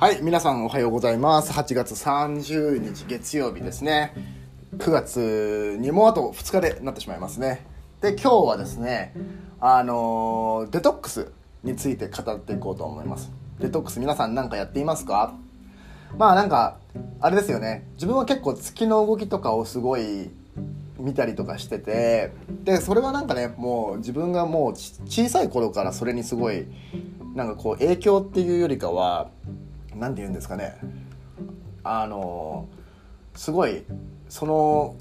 はい、皆さんおはようございます。8月30日月曜日ですね。9月にもあと2日でなってしまいますね。で、今日はですね、あのデトックスについて語っていこうと思います。デトックス皆さん何かやっていますか？まあなんか、あれですよね。自分は結構月の動きとかをすごい見たりとかしててでそれはなんかねもう自分がもう小さい頃からそれにすごいなんかこう影響っていうよりかは何て言うんですかね。あのすごいその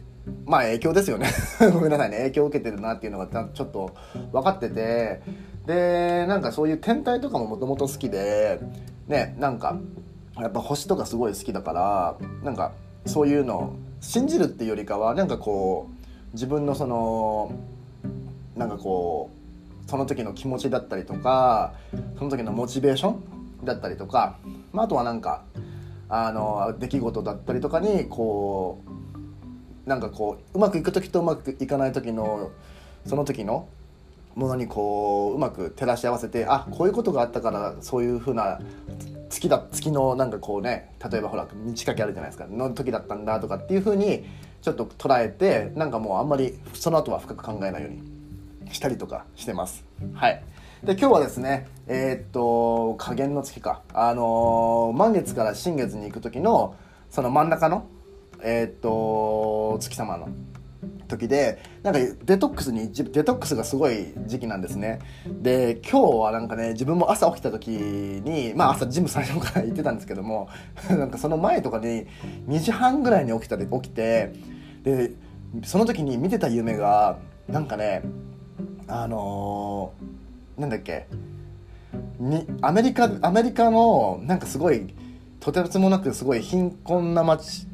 まあ影響ですよね。ごめんなさいね。影響を受けてるなっていうのがちょっと分かってて。でなんかそういう天体とかももともと好きでねなんかやっぱ星とかすごい好きだからなんかそういうの信じるっていうよりかはなんかこう自分のそのなんかこうその時の気持ちだったりとかその時のモチベーションだったりとか、まあ、あとはなんかあの出来事だったりとかにこうなんかこううまくいく時とうまくいかない時のその時のものにこううまく照らし合わせてあこういうことがあったからそういうふうな月だ月のなんかこうね例えばほら満ち欠けあるじゃないですかの時だったんだとかっていうふうにちょっと捉えてなんかもうあんまりその後は深く考えないようにしたりとかしてます。はいで今日はですねえーっと加減の月か。あのー満月から新月に行く時のその真ん中のえーっと月様の時でなんかデトックスにデトックスがすごい時期なんですね。で今日はなんかね自分も朝起きた時にまあ朝ジム最初から行ってたんですけども なんかその前とかに2時半ぐらいに起きたで起きてでその時に見てた夢がなんかねあのー、なんだっけ？にアメリカアメリカのなんかすごいとてつもなくすごい貧困な町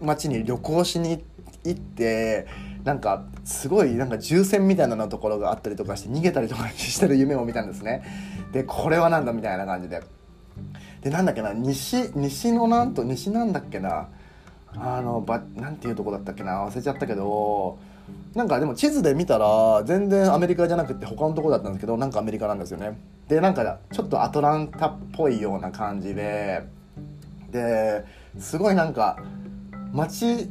町に旅行しに行ってなんかすごいなんか銃戦みたいなのところがあったりとかして逃げたりとかしてる夢を見たんですね。でこれはなんだみたいな感じで。でなんだっけな？西西のなんと西なんだっけな？あのばなんていうとこだったっけな？忘れちゃったけどなんかでも地図で見たら全然アメリカじゃなくて他のとこだったんですけどなんかアメリカなんですよね。でなんかちょっとアトランタっぽいような感じで。ですごいなんか街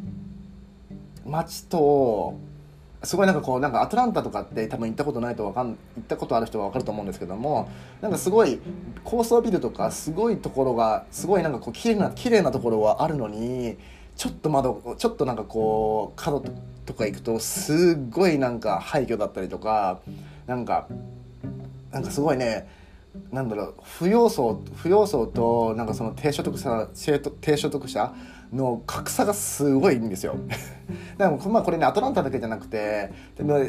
街とすごいなんかこうなんかアトランタとかって多分行ったことないとわかん行ったことある人は分かると思うんですけどもなんかすごい高層ビルとかすごいところがすごいなんかこう綺麗な綺麗なところはあるのにちょっと窓ちょっとなんかこう角とか行くとすっごいなんか廃墟だったりとかなんかなんかすごいねなんだろう不要層不要層となんかその低所得者低所得者の格差がすごいんですよ。でもまあこれねアトランタだけじゃなくて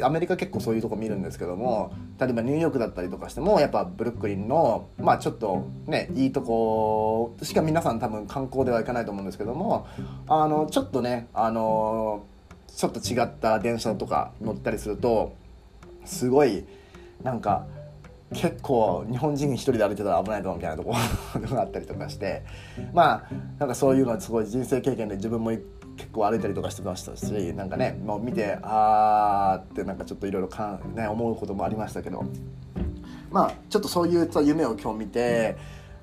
アメリカ結構そういうとこ見るんですけども例えばニューヨークだったりとかしてもやっぱブルックリンのまあちょっとねいいとこしか皆さん多分観光では行かないと思うんですけどもあのちょっとねあのちょっと違った電車とか乗ったりするとすごいなんか結構日本人一人で歩いてたら危ないかもみたいなとこ ろがあったりとかしてまあなんかそういうのはすごい人生経験で自分も結構歩いたりとかしてましたしなんかねもう見てあーってなんかちょっといろいろ、思うこともありましたけどまあちょっとそういう夢を今日見て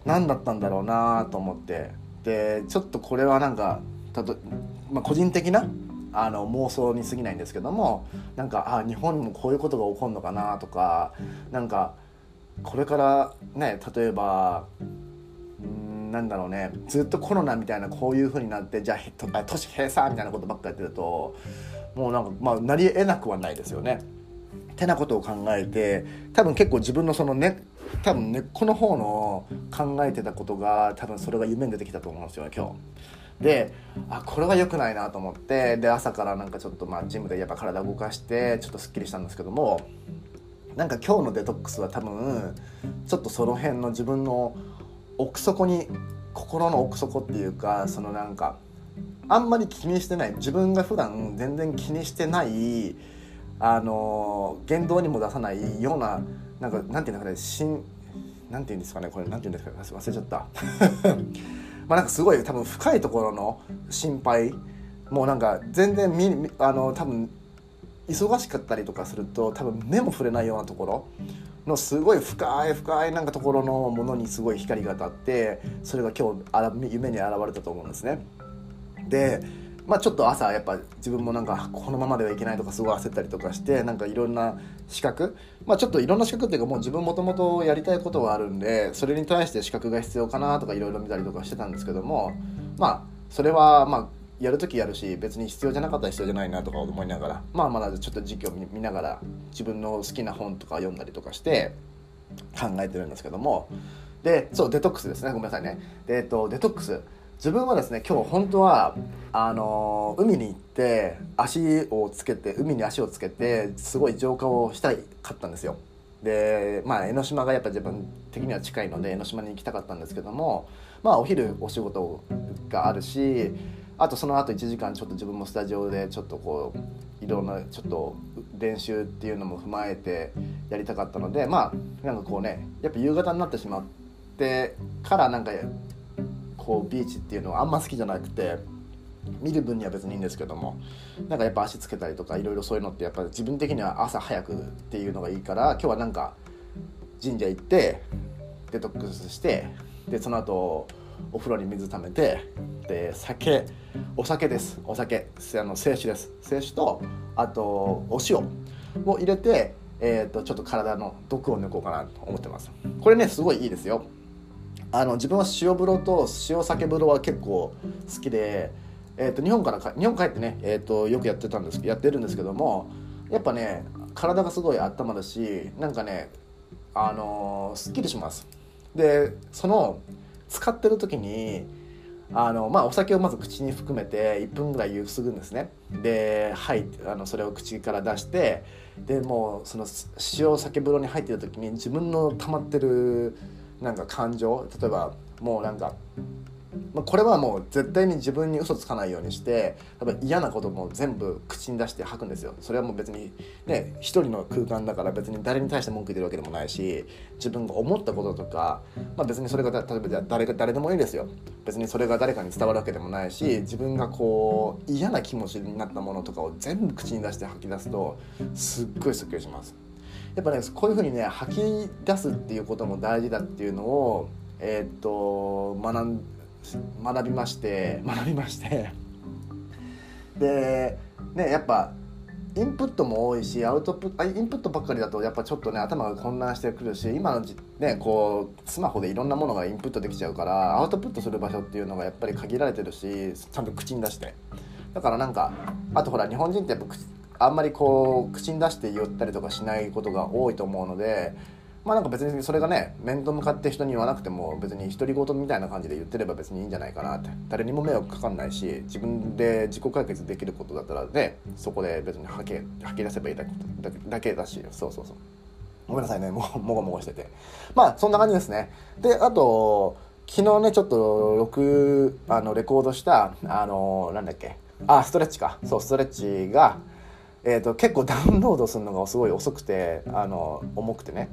何だったんだろうなと思ってでちょっとこれはなんかたと、まあ、個人的なあの妄想に過ぎないんですけどもなんかあ日本にもこういうことが起こるのかなとかなんかこれからね例えばんなんだろうねずっとコロナみたいなこういう風になってじゃあ都市閉鎖みたいなことばっかやってるともうなんかまあなり得なくはないですよね。てなことを考えて多分結構自分のそのね多分根っこの方の考えてたことが多分それが夢に出てきたと思うんですよね今日。であこれは良くないなと思ってで朝からなんかちょっとまあジムでやっぱ体動かしてちょっとすっきりしたんですけどもなんか今日のデトックスは多分ちょっとその辺の自分の奥底に心の奥底っていうかそのなんかあんまり気にしてない自分が普段全然気にしてないあの言動にも出さないようななんかなんていうんですかねしんなんていうんですかねこれなんていうんですか忘れちゃった。まあなんかすごい多分深いところの心配もうなんか全然みあの多分忙しかったりとかすると多分目も触れないようなところのすごい深い深いなんかところのものにすごい光が当たってそれが今日夢に現れたと思うんですね。でまあ、ちょっと朝やっぱ自分もなんかこのままではいけないとかすごい焦ったりとかしてなんかいろんな資格、まあ、ちょっといろんな資格っていうかもう自分もともとやりたいことはあるんでそれに対して資格が必要かなとかいろいろ見たりとかしてたんですけどもまあそれはまあやる時やるし別に必要じゃなかったら必要じゃないなとか思いながらまあまだちょっと時期を見ながら自分の好きな本とか読んだりとかして考えてるんですけども。でそうデトックスですね。ごめんなさいね。で、えっと、デトックス。自分はですね今日本当はあの海に行って足をつけて海に足をつけてすごい浄化をしたいかったんですよ。でまあ江ノ島がやっぱ自分的には近いので江ノ島に行きたかったんですけどもまあお昼お仕事があるしあとその後1時間ちょっと自分もスタジオでちょっとこういろんなちょっと練習っていうのも踏まえてやりたかったのでまあなんかこうねやっぱ夕方になってしまってからなんかこうビーチっていうのはあんま好きじゃなくて見る分には別にいいんですけどもなんかやっぱ足つけたりとかいろいろそういうのってやっぱ自分的には朝早くっていうのがいいから今日はなんか神社行ってデトックスしてでその後お風呂に水ためてで酒お酒です。お酒。あの清酒です。清酒とあとお塩を入れて、えーとちょっと体の毒を抜こうかなと思ってます。これねすごいいいですよ。あの自分は塩風呂と塩酒風呂は結構好きで、えー、と日本から日本帰ってね、えー、とよくやってたんですやってるんですけどもやっぱね体がすごい温まるしなんかねあのー、すっきりします。でその使ってる時にあのまあお酒をまず口に含めて1分ぐらいゆすぐんですね。ではいあのそれを口から出してでもうその塩酒風呂に入ってた時に自分の溜まってるなんか感情例えばもうなんか、まあ、これはもう絶対に自分に嘘つかないようにして例えば嫌なことも全部口に出して吐くんですよ。それはもう別にね一人の空間だから別に誰に対して文句言ってるわけでもないし自分が思ったこととか、まあ、別にそれが例えば誰誰でもいいですよ。別にそれが誰かに伝わるわけでもないし自分がこう嫌な気持ちになったものとかを全部口に出して吐き出すとすっごいすっきりします。やっぱねこういうふうにね吐き出すっていうことも大事だっていうのをえー、っと学ん学びまして。学びまして。でねやっぱインプットも多いしアウトプインプットばっかりだとやっぱちょっとね頭が混乱してくるし今のねこうスマホでいろんなものがインプットできちゃうからアウトプットする場所っていうのがやっぱり限られてるしちゃんと口に出して。だからなんかあとほら日本人ってやっぱあんまりこう口に出して言ったりとかしないことが多いと思うのでまあなんか別にそれがね面と向かって人に言わなくても別に独り言みたいな感じで言ってれば別にいいんじゃないかなって。誰にも迷惑かかんないし自分で自己解決できることだったらねそこで別に吐け吐き出せばいいだけだけだし。そうそうそう。ごめんなさいね。ももごもごしてて。まあそんな感じですね。であと昨日ねちょっと録あのレコードしたあのなんだっけ。あストレッチか。そうストレッチがえーと、結構ダウンロードするのがすごい遅くてあの重くてね。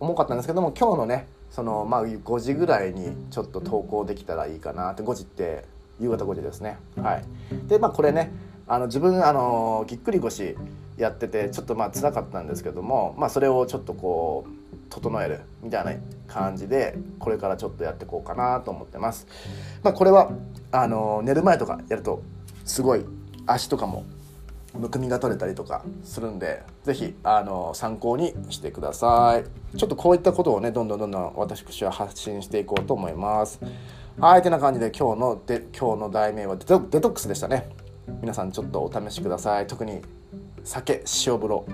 重かったんですけども今日のねその、まあ、5時ぐらいにちょっと投稿できたらいいかなって5時って夕方5時ですねはいでまあこれねあの自分あのぎっくり腰やっててちょっとまあ辛かったんですけども、まあ、それをちょっとこう整えるみたいな感じでこれからちょっとやっていこうかなと思ってます。まあ、これはあの寝る前とかやるとすごい足とかもむくみが取れたりとかするんで是非あの参考にしてください。ちょっとこういったことをねどんどんどんどん私は発信していこうと思います。はいてな感じで今日ので今日の題名はデトデトックスでしたね。皆さんちょっとお試しください。特に酒塩風呂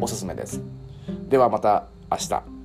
おすすめです。ではまた明日。